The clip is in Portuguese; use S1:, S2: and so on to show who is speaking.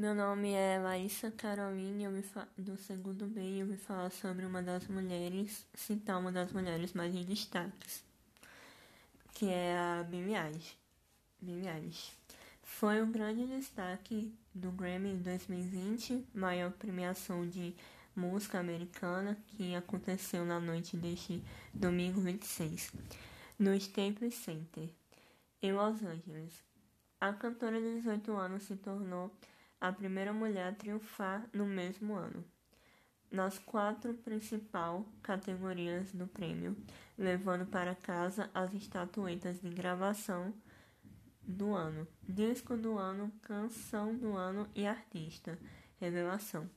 S1: Meu nome é Laísa Caroline, eu fa... do segundo B e eu vou falar sobre uma das mulheres, citar uma das mulheres mais em destaques, que é a Billie Eilish. Billie Eilish. Foi um grande destaque do Grammy 2020, maior premiação de música americana que aconteceu na noite deste domingo 26, no Staples Center, em Los Angeles. A cantora de 18 anos se tornou a primeira mulher a triunfar no mesmo ano, nas quatro principais categorias do prêmio, levando para casa as estatuetas de gravação do ano, disco do ano, canção do ano e artista. Revelação.